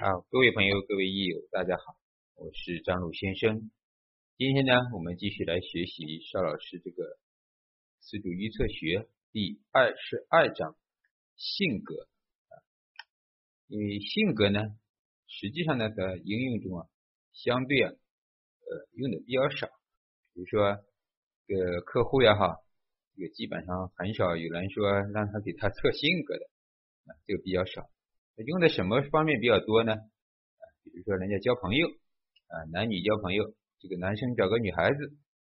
好，各位朋友，各位益友，大家好，我是张鲁先生。今天呢，我们继续来学习邵老师这个《四柱预测学》第二十二章性格啊。因为性格呢，实际上呢，在应用中啊，相对啊，呃，用的比较少。比如说，这个客户呀，哈，这个基本上很少有人说让他给他测性格的啊，这个比较少。用的什么方面比较多呢？啊，比如说人家交朋友啊，男女交朋友，这个男生找个女孩子，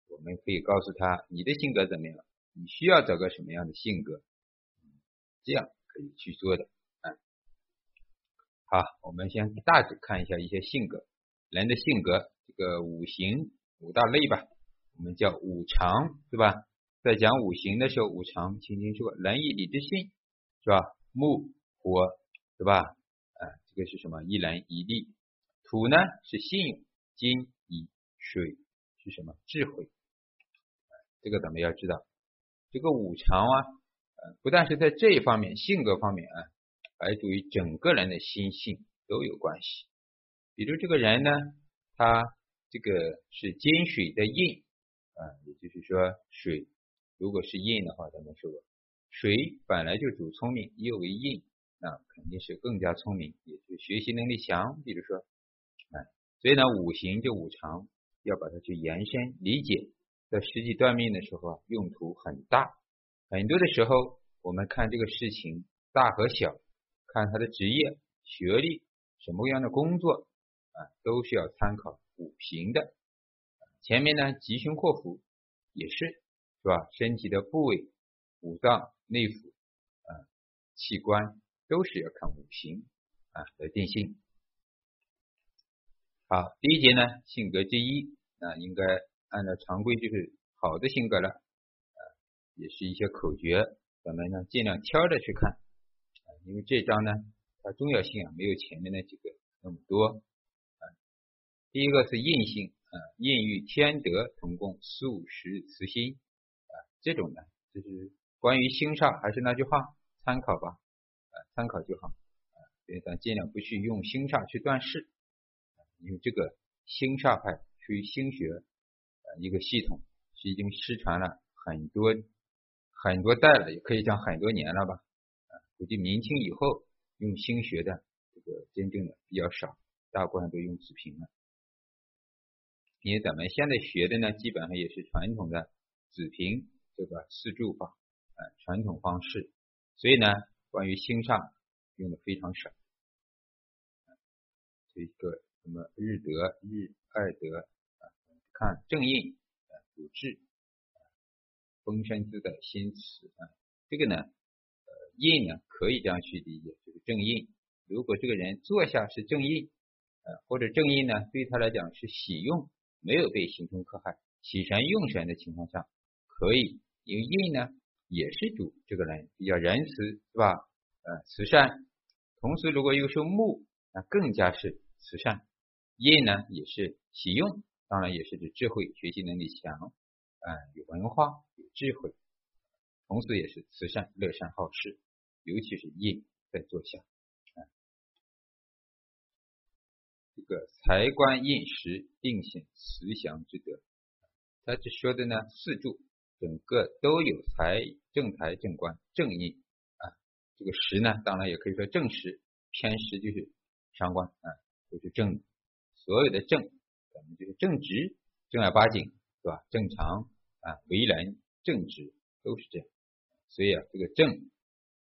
我们可以告诉他你的性格怎么样，你需要找个什么样的性格，这样可以去做的啊。好，我们先大致看一下一些性格，人的性格，这个五行五大类吧，我们叫五常，对吧？在讲五行的时候，五常，轻轻说，人以礼智信，是吧？木火。对吧？啊，这个是什么？一人一力。土呢是信用，金以水是什么？智慧。这个咱们要知道，这个五常啊，呃，不但是在这一方面性格方面啊，还对于整个人的心性都有关系。比如这个人呢，他这个是金水的印啊，也就是说水如果是印的话，咱们说过，水本来就主聪明，又为印。那肯定是更加聪明，也是学习能力强。比如说，哎，所以呢，五行这五常要把它去延伸理解，在实际断命的时候啊，用途很大。很多的时候，我们看这个事情大和小，看他的职业、学历、什么样的工作啊，都是要参考五行的。前面呢，吉凶祸福也是，是吧？身体的部位、五脏、内腑啊、器官。都是要看五行啊来定性。好，第一节呢，性格之一啊，应该按照常规就是好的性格了啊，也是一些口诀，咱们呢尽量挑着去看啊，因为这章呢它重要性啊没有前面那几个那么多啊。第一个是印性啊，印与天德同共，素食慈心啊，这种呢就是关于星煞，还是那句话，参考吧。参考就好啊，所以咱尽量不去用星煞去断事，因为这个星煞派属于星学呃一个系统，是已经失传了很多很多代了，也可以讲很多年了吧啊，估计明清以后用星学的这个真正的比较少，大部分都用子平了，因为咱们现在学的呢，基本上也是传统的子平这个四柱法啊传统方式，所以呢。关于星煞用的非常少，这个什么日德、日二德啊，看正印啊，主治丰身自在心慈啊，这个呢，呃，印呢可以这样去理解，就是正印。如果这个人坐下是正印，呃，或者正印呢对他来讲是喜用，没有被刑冲克害，喜神用神的情况下，可以因为印呢。也是主这个人比较仁慈，是吧？呃，慈善。同时，如果又是木，那更加是慈善。印呢，也是喜用，当然也是指智慧、学习能力强，啊，有文化、有智慧。同时，也是慈善、乐善好施，尤其是印在坐下。啊，这个财官印时定显慈祥之德，他这说的呢四柱。整个都有财正财正官正印啊，这个时呢，当然也可以说正时偏时就是伤官啊，就是正，所有的正，咱们就是正直正儿八经是吧？正常啊，为人正直都是这样，所以啊，这个正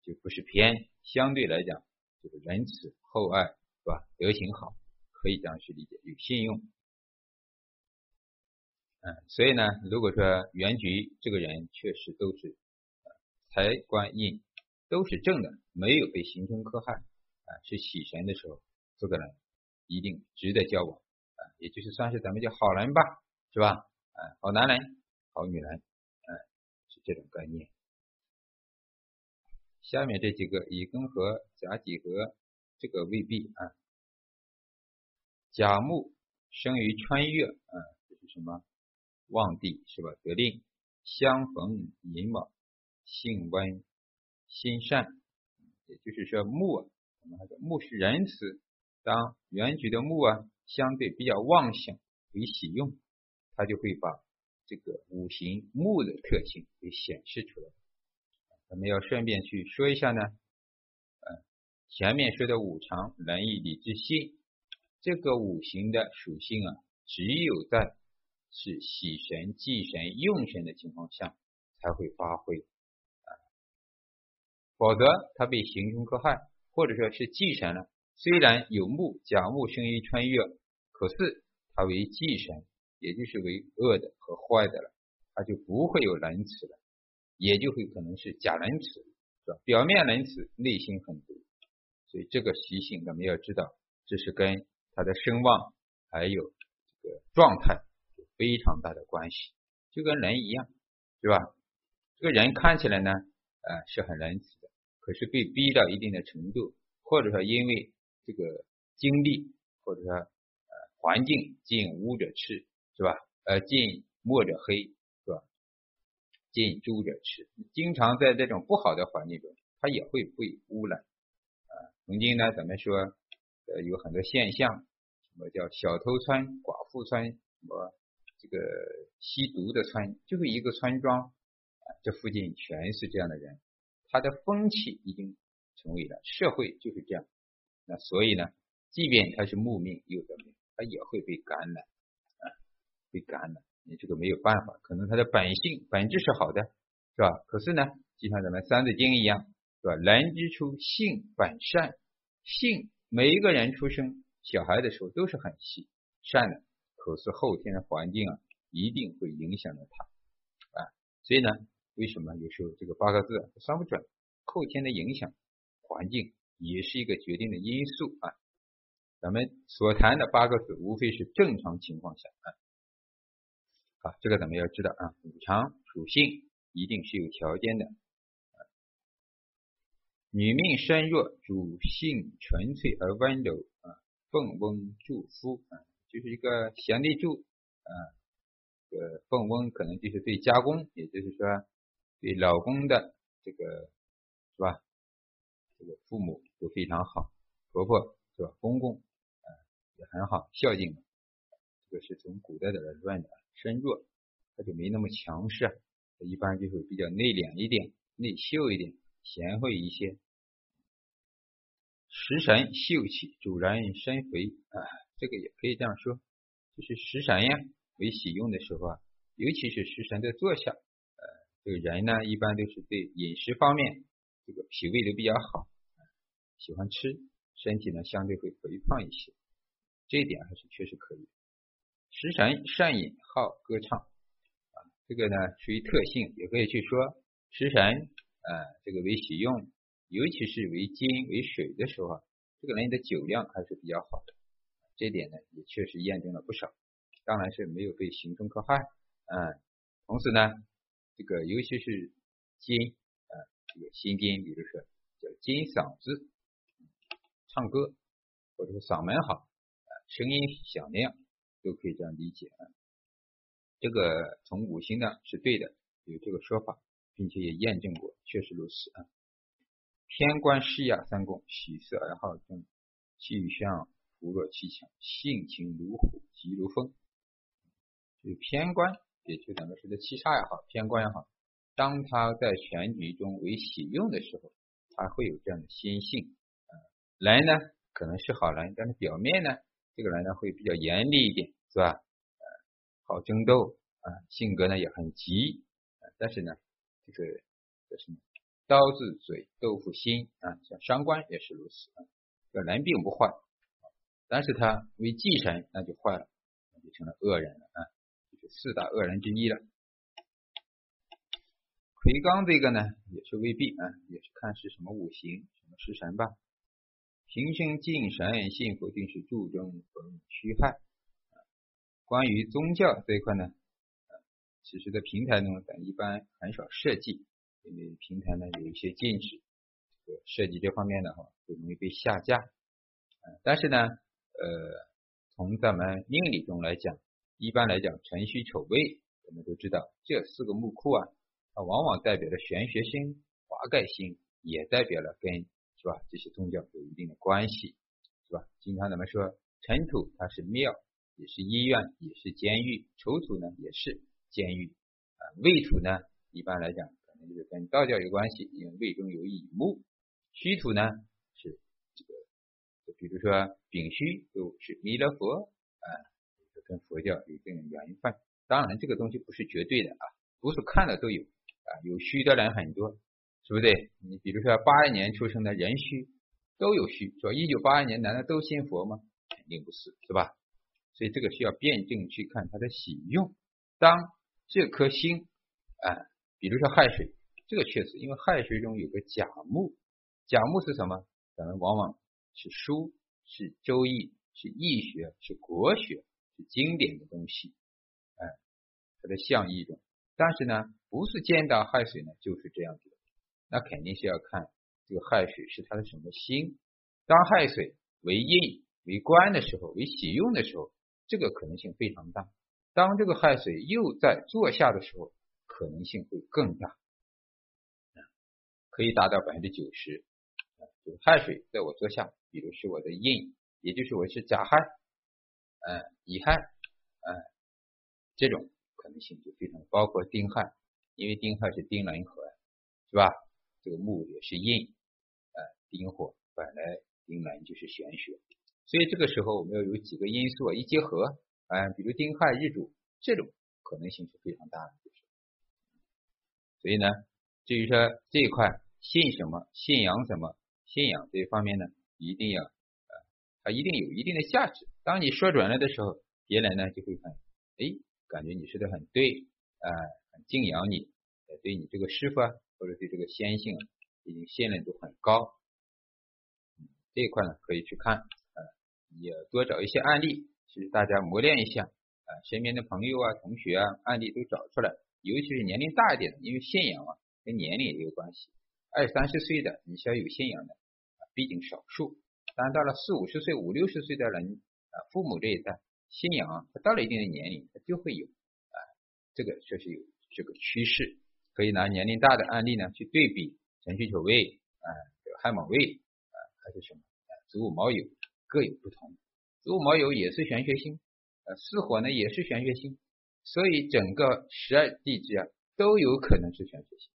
就不是偏，相对来讲就是仁慈厚爱是吧？德行好，可以这样去理解，有信用。嗯，所以呢，如果说原局这个人确实都是财官印都是正的，没有被刑冲克害啊，是喜神的时候，这个人一定值得交往啊，也就是算是咱们叫好人吧，是吧？啊，好男人、好女人，啊，是这种概念。下面这几个乙庚合、甲己合，这个未必啊。甲木生于穿越啊，这是什么？旺地是吧？得令相逢寅卯，性温心善，也就是说木，我们还说木是仁慈，当原局的木啊相对比较旺盛为喜用，它就会把这个五行木的特性给显示出来。咱们要顺便去说一下呢，呃，前面说的五常、仁义、礼、智、信，这个五行的属性啊，只有在是喜神、忌神、用神的情况下才会发挥啊，否则它被刑冲克害，或者说是忌神了。虽然有木，甲木生于穿越，可是它为忌神，也就是为恶的和坏的了，它就不会有仁慈了。也就会可能是假仁慈，是吧？表面仁慈，内心狠毒，所以这个习性咱们要知道，这是跟他的声望还有这个状态非常大的关系，就跟人一样，是吧？这个人看起来呢，呃，是很仁慈的，可是被逼到一定的程度，或者说因为这个经历，或者说呃环境，近污者赤，是吧？呃，近墨者黑。是吧近朱者赤，经常在这种不好的环境中，它也会被污染啊。曾经呢，咱们说呃有很多现象，什么叫小偷村、寡妇村，什么这个吸毒的村，就是一个村庄啊，这附近全是这样的人，他的风气已经成为了社会就是这样。那所以呢，即便他是木命有的命，他也会被感染啊，被感染。你这个没有办法，可能他的本性本质是好的，是吧？可是呢，就像咱们《三字经》一样，是吧？人之初，性本善，性每一个人出生小孩的时候都是很细善的，可是后天的环境啊，一定会影响到他啊。所以呢，为什么有时候这个八个字算不准？后天的影响，环境也是一个决定的因素啊。咱们所谈的八个字，无非是正常情况下啊。啊，这个咱们要知道啊，五常属性一定是有条件的。女命身弱，主性纯粹而温柔啊，奉翁助夫啊，就是一个贤内助啊。这个凤翁可能就是对家公，也就是说对老公的这个是吧？这个父母都非常好，婆婆是吧？公公啊也很好，孝敬。这个是从古代的来论的。身弱，他就没那么强势，一般就是比较内敛一点、内秀一点、贤惠一些。食神秀气，主人身肥啊，这个也可以这样说，就是食神呀为喜用的时候啊，尤其是食神在坐下，呃，这个人呢一般都是对饮食方面这个脾胃都比较好，喜欢吃，身体呢相对会肥胖一些，这一点还是确实可以。食神善饮好歌唱啊，这个呢属于特性，也可以去说食神啊，这个为喜用，尤其是为金为水的时候啊，这个人的酒量还是比较好的，这点呢也确实验证了不少，当然是没有被刑冲克害啊。同时呢，这个尤其是金啊，这个心金，比如说叫金嗓子，唱歌或者是嗓门好啊，声音响亮。都可以这样理解啊，这个从五行呢是对的，有这个说法，并且也验证过，确实如此啊。天官施雅三公，喜色而好正，气象扶弱气强，性情如虎，急如风。就偏官，也就咱们说的七煞也好，偏官也好，当他在全局中为喜用的时候，他会有这样的心性啊。人呢可能是好人，但是表面呢，这个人呢会比较严厉一点。是吧？好争斗啊，性格呢也很急，但是呢，这个叫什么？刀子嘴豆腐心啊，像伤官也是如此啊。这人并不坏，但是他为忌神，那就坏了，那就成了恶人了啊，就是四大恶人之一了。魁罡这个呢，也是未必啊，也是看是什么五行，什么食神吧。平生敬神，信佛定是注中逢虚害。关于宗教这一块呢，其实，在平台中咱一般很少设计，因为平台呢有一些禁止，设计这方面的话，就容易被下架。但是呢，呃，从咱们命理中来讲，一般来讲，辰戌丑未，我们都知道这四个木库啊，它往往代表了玄学星、华盖星，也代表了跟是吧这些宗教有一定的关系。是吧？经常咱们说尘土它是庙，也是医院，也是监狱；丑土呢也是监狱啊。未土呢，一般来讲可能就是跟道教有关系，因为未中有乙木。戌土呢，就比如说丙戌都是弥勒佛啊，跟佛教有一定缘分。当然这个东西不是绝对的啊，不是看的都有啊，有虚的人很多，是不对？你比如说八二年出生的壬戌都有虚，说一九八二年难道都信佛吗？肯定不是，是吧？所以这个需要辩证去看它的喜用。当这颗星啊，比如说亥水，这个确实因为亥水中有个甲木。甲木是什么？咱们往往是书，是周易，是易学，是国学，是经典的东西，哎，它的象意中。但是呢，不是见到亥水呢，就是这样子的。那肯定是要看这个亥水是它的什么星。当亥水为印为官的时候，为喜用的时候，这个可能性非常大。当这个亥水又在坐下的时候，可能性会更大，可以达到百分之九十。亥水在我坐下，比如是我的印，也就是我是甲亥，嗯，乙亥，嗯，这种可能性就非常包括丁亥，因为丁亥是丁壬合，是吧？这个木也是印，呃，丁火本来丁壬就是玄学，所以这个时候我们要有几个因素一结合，啊，比如丁亥日主，这种可能性是非常大的，所以呢，至于说这一块信什么，信仰什么。信仰这一方面呢，一定要啊，它一定有一定的价值。当你说准了的时候，别人呢就会很哎，感觉你说的很对啊，很敬仰你，对你这个师傅啊，或者对这个先性啊，已经信任度很高。这一块呢，可以去看啊，也多找一些案例，其实大家磨练一下啊，身边的朋友啊、同学啊，案例都找出来，尤其是年龄大一点的，因为信仰啊跟年龄也有关系。二三十岁的，你想有信仰的，毕竟少数。当然到了四五十岁、五六十岁的人啊，父母这一代信仰，他到了一定的年龄，他就会有啊，这个确实有这个趋势。可以拿年龄大的案例呢去对比辰戌丑未啊，亥卯未啊，还是什么啊，子午卯酉各有不同。子午卯酉也是玄学星，呃，巳火呢也是玄学星，所以整个十二地支啊都有可能是玄学星。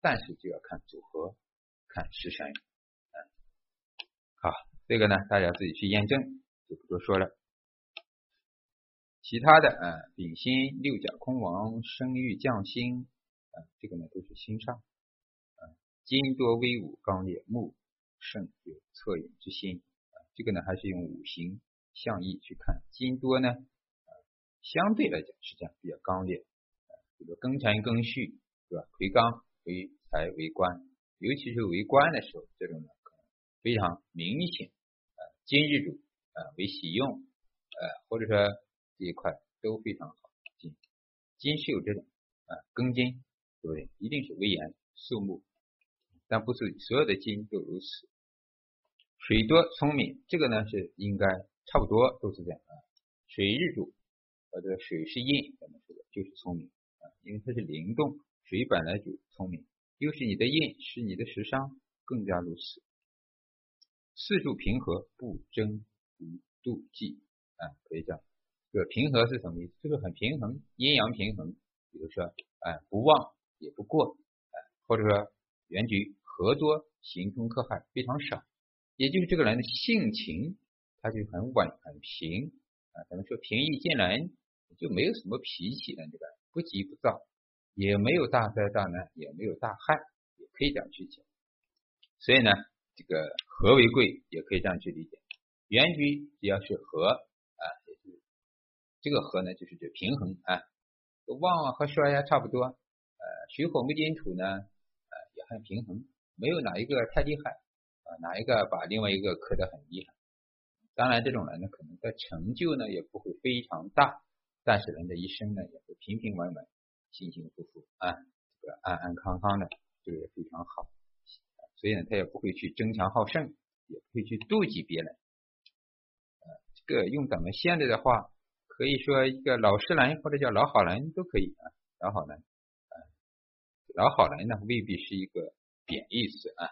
但是就要看组合，看时辰，好，这个呢大家自己去验证，就不多说了。其他的，啊，丙辛、六甲空亡、生育将星，啊，这个呢都是星上，啊，金多威武刚烈，木胜有恻隐之心，啊，这个呢还是用五行象意去看，金多呢，啊，相对来讲是这样比较刚烈，啊，这个庚辰庚戌，是吧？魁罡。为财为官，尤其是为官的时候，这种呢非常明显啊。金日主啊为喜用，呃或者说这一块都非常好。金金是有这种啊庚金，对不对？一定是威严肃穆，但不是所有的金都如此。水多聪明，这个呢是应该差不多都是这样啊。水日主或者水是印，咱们说的就是聪明啊，因为它是灵动。水本来就聪明，又是你的印，是你的食伤，更加如此。四柱平和，不争不妒忌啊，可以这样。这个平和是什么意思？这个很平衡，阴阳平衡。比如说，哎，不旺也不过，哎，或者说原局和多，行冲克害非常少。也就是这个人的性情，他就很稳很平啊。咱们说平易近人，就没有什么脾气的这个，不急不躁。也没有大灾大难，也没有大害，也可以这样去讲。所以呢，这个和为贵，也可以这样去理解。原局只要是和啊，也是这个和呢，就是指平衡啊。旺和衰呀差不多，呃，水火木金土呢，呃，也很平衡，没有哪一个太厉害啊，哪一个把另外一个克得很厉害。当然，这种人呢，可能的成就呢也不会非常大，但是人的一生呢，也会平平稳稳。幸幸福福啊，这个安安康康的，这个也非常好。所以呢，他也不会去争强好胜，也不会去妒忌别人。呃，这个用咱们现在的话，可以说一个老实人或者叫老好人都可以啊，老好人啊，老好人呢未必是一个贬义词啊。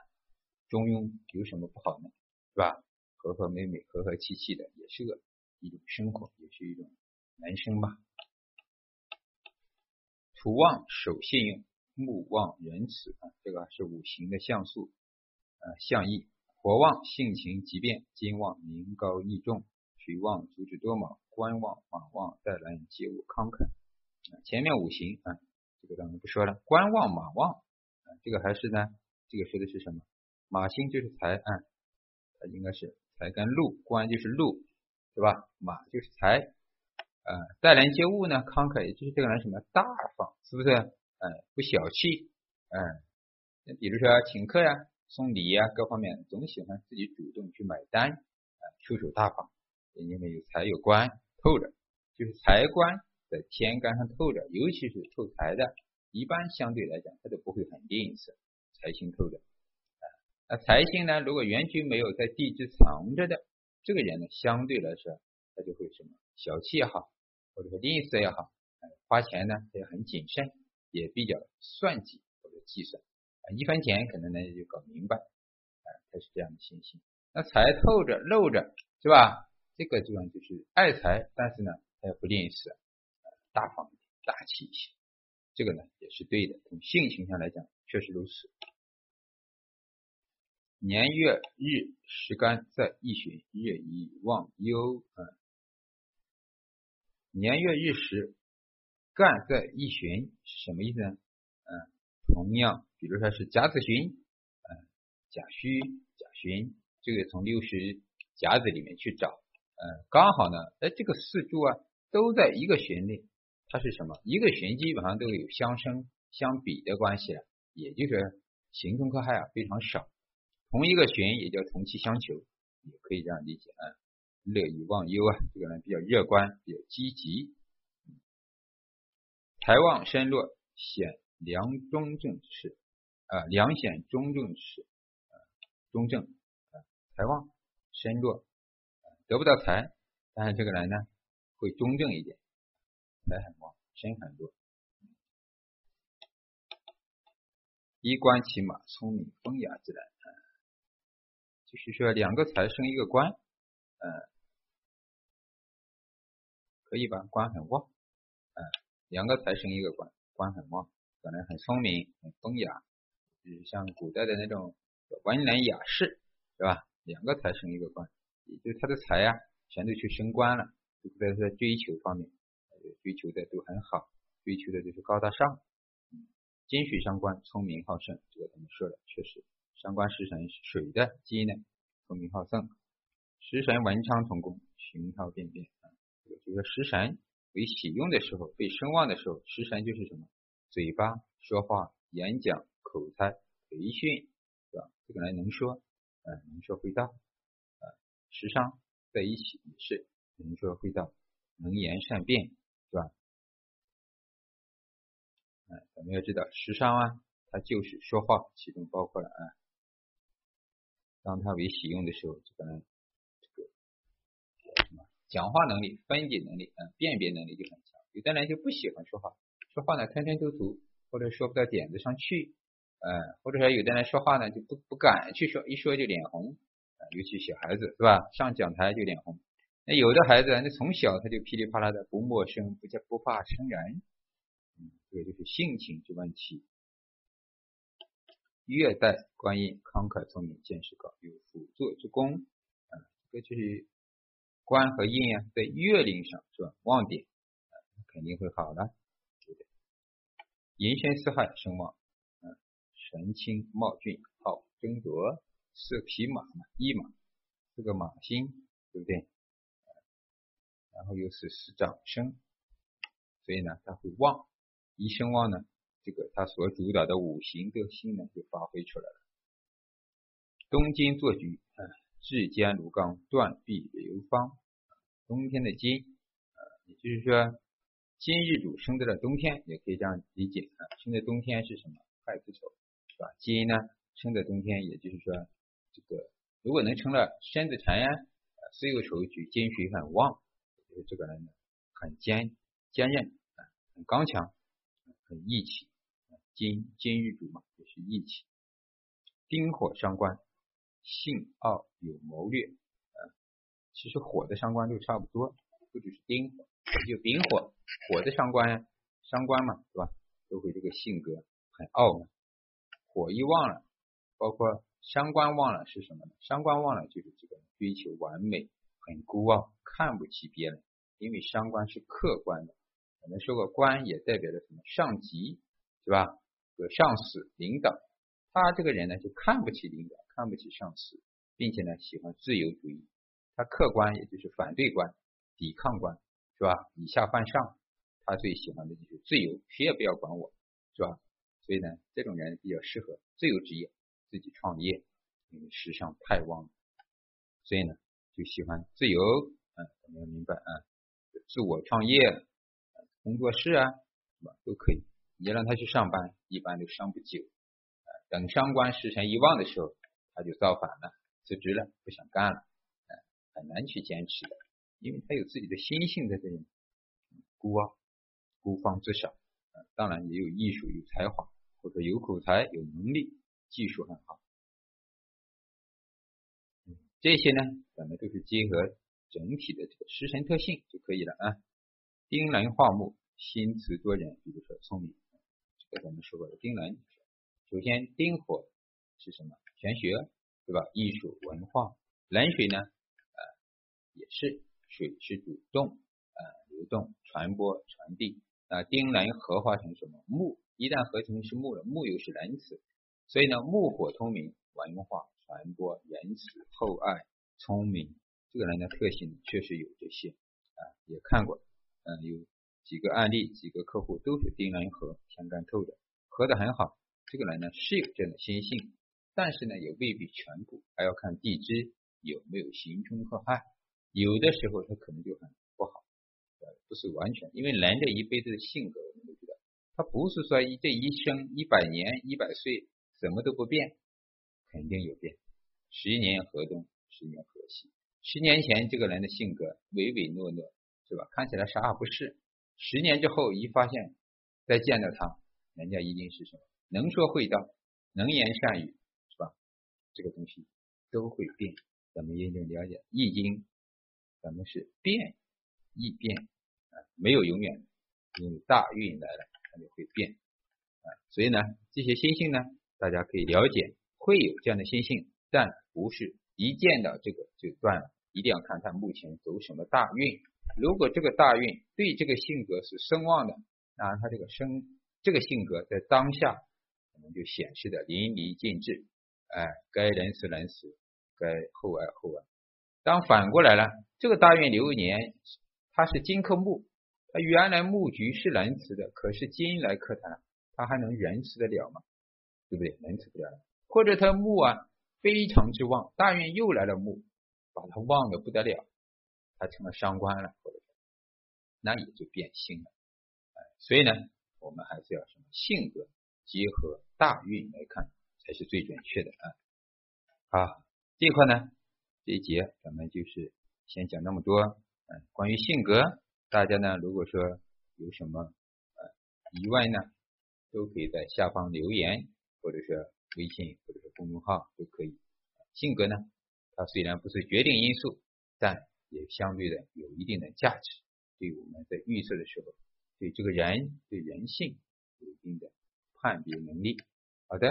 中庸有什么不好呢？是吧？和和美美、和和气气的，也是个一种生活，也是一种人生吧。土旺守信用，木旺仁慈啊，这个是五行的相素，呃，象意。火旺性情急变，金旺名高义重，水旺足智多谋，官旺马旺带来接物慷慨。前面五行啊，这个咱们不说了。官旺马旺啊，这个还是呢，这个说的是什么？马星就是财啊，它应该是财跟禄，官就是禄，对吧？马就是财。呃，待人接物呢，慷慨，也就是这个人什么大方，是不是？呃，不小气，嗯，那比如说请客呀、送礼呀，各方面总喜欢自己主动去买单，啊，出手大方，因为有财有官透着，就是财官在天干上透着，尤其是透财的，一般相对来讲，他都不会很吝啬，财星透着，啊，那财星呢，如果原局没有在地支藏着的，这个人呢，相对来说，他就会什么小气也好。或者说吝啬也好，花钱呢他也很谨慎，也比较算计或者计算啊，一分钱可能呢就搞明白，啊，它是这样的信息。那财透着露着是吧？这个地方就是爱财，但是呢他也不吝啬，大方大气一些，这个呢也是对的。从性情上来讲，确实如此。年月日时干在一旬，日以旺忧啊。年月日时干在一旬是什么意思呢？嗯，同样，比如说是甲子旬，嗯，甲戌、甲旬，这个从六十甲子里面去找，嗯，刚好呢，哎，这个四柱啊都在一个旬内，它是什么？一个旬基本上都有相生相比的关系了，也就是刑冲克害啊非常少，同一个旬也叫同气相求，也可以这样理解啊。乐以忘忧啊，这个人比较乐观，比较积极。财旺身弱，显良中正之事啊，良显中正之事啊，中正啊，财旺身弱，得不到财，但是这个人呢会中正一点，财很旺，身很弱。衣冠骑马，聪明风雅之人啊，就是说两个财生一个官，嗯。可以吧？官很旺，两个财生一个官，官很旺，可能很聪明，很风雅，就是像古代的那种文人雅士，是吧？两个财生一个官，也就是他的财呀，全都去升官了，都在在追求方面，追求的都很好，追求的都是高大上，金水上官，聪明好胜，这个咱们说了，确实，上官食神水的机呢，聪明好胜，食神文昌同宫，雄韬变变。这个食神为喜用的时候，被声望的时候，食神就是什么？嘴巴说话、演讲、口才、培训，是吧？这个人能说，呃，能说会道，呃，时商在一起也是能说会道，能言善辩，是吧？嗯，咱们要知道，时商啊，它就是说话，其中包括了啊，当他为喜用的时候，这个人。讲话能力、分解能力、嗯，辨别能力就很强。有的人就不喜欢说话，说话呢吞吞吐吐，或者说不到点子上去，嗯，或者说有的人说话呢就不不敢去说，一说就脸红，啊，尤其小孩子是吧？上讲台就脸红。那有的孩子，那从小他就噼里啪啦的不陌生，不叫不怕生人，嗯，这个就是性情之问题。月带观音，慷慨聪明，见识高，有辅助之功，啊，这就是。官和印啊，在月令上是？旺点肯定会好的，对不对？寅申巳亥生旺，嗯，神清茂俊，好争夺，是匹马嘛，一马，是个马星，对不对？然后又是是长生，所以呢，它会旺。一生旺呢，这个它所主导的五行的性能就发挥出来了。东金做局，嗯。至坚如钢，断壁方。冬天的金，呃，也就是说，金日主生在了冬天，也可以这样理解啊。生在冬天是什么？亥子丑，是吧？金呢，生在冬天，也就是说，这个如果能成了申子辰呀，巳酉丑举金水很旺，就是这个人呢，很坚坚韧啊，很刚强，很义气。金金日主嘛，也是义气。丁火伤官。性傲有谋略，其实火的伤官就差不多，不只是丁火，就丙火，火的伤官伤官嘛，是吧？都会这个性格很傲慢，火一旺了，包括伤官旺了是什么呢？伤官旺了就是这个追求完美，很孤傲，看不起别人，因为伤官是客观的。我们说过，官也代表着什么？上级是吧？和上司、领导，他这个人呢就看不起领导，看不起上司，并且呢喜欢自由主义。他客观也就是反对观、抵抗观，是吧？以下犯上，他最喜欢的就是自由，谁也不要管我，是吧？所以呢，这种人比较适合自由职业，自己创业，因为时尚太旺了，所以呢就喜欢自由。嗯，我们要明白啊，自我创业。工作室啊，是吧？都可以。你让他去上班，一般都上不久。等伤官时辰一旺的时候，他就造反了，辞职了，不想干了。很难去坚持的，因为他有自己的心性在这里，孤傲、孤芳自赏。当然也有艺术、有才华，或者有口才、有能力、技术很好。这些呢，咱们都是结合整体的这个食神特性就可以了啊。丁兰化木，心慈多仁，比如说聪明，这个咱们说过的丁兰。首先，丁火是什么？玄学，对吧？艺术文化。冷水呢，也是水是主动，呃，流动、传播、传递。那丁壬合化成什么？木，一旦合成是木了，木又是仁慈，所以呢，木火通明，文化传播、仁慈、厚爱、聪明，这个人的特性确实有这些啊，也看过。嗯，有几个案例，几个客户都是丁壬合相干透的，合的很好。这个人呢是有这样的心性，但是呢也未必全部，还要看地支有没有刑冲克害。有的时候他可能就很不好，呃不是完全，因为人这一辈子的性格，我们都知道，他不是说一这一生一百年一百岁什么都不变，肯定有变。十年河东，十年河西。十年前这个人的性格唯唯诺诺。是吧？看起来啥也不是，十年之后一发现，再见到他，人家一定是什么？能说会道，能言善语，是吧？这个东西都会变。咱们一定了解《易经》，咱们是变，易变啊，没有永远，因为大运来了，它就会变啊。所以呢，这些星性呢，大家可以了解，会有这样的星性，但不是一见到这个就断了，一定要看他目前走什么大运。如果这个大运对这个性格是声旺的，那他这个生这个性格在当下可能就显示的淋漓尽致，哎，该仁慈仁慈，该厚爱厚爱。当反过来了，这个大运流年它是金克木，它原来木局是仁慈的，可是金来克它，它还能仁慈得了吗？对不对？仁慈不了。或者它木啊非常之旺，大运又来了木，把它旺的不得了。他成了伤官了，或者那也就变心了。所以呢，我们还是要什么性格结合大运来看，才是最准确的啊。好，这块呢，这一节咱们就是先讲那么多。嗯，关于性格，大家呢如果说有什么呃疑问呢，都可以在下方留言，或者是微信或者是公众号都可以。性格呢，它虽然不是决定因素，但也相对的有一定的价值，对我们在预测的时候，对这个人对人性有一定的判别能力。好的，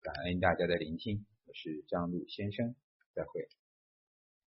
感恩大家的聆听，我是张璐先生，再会。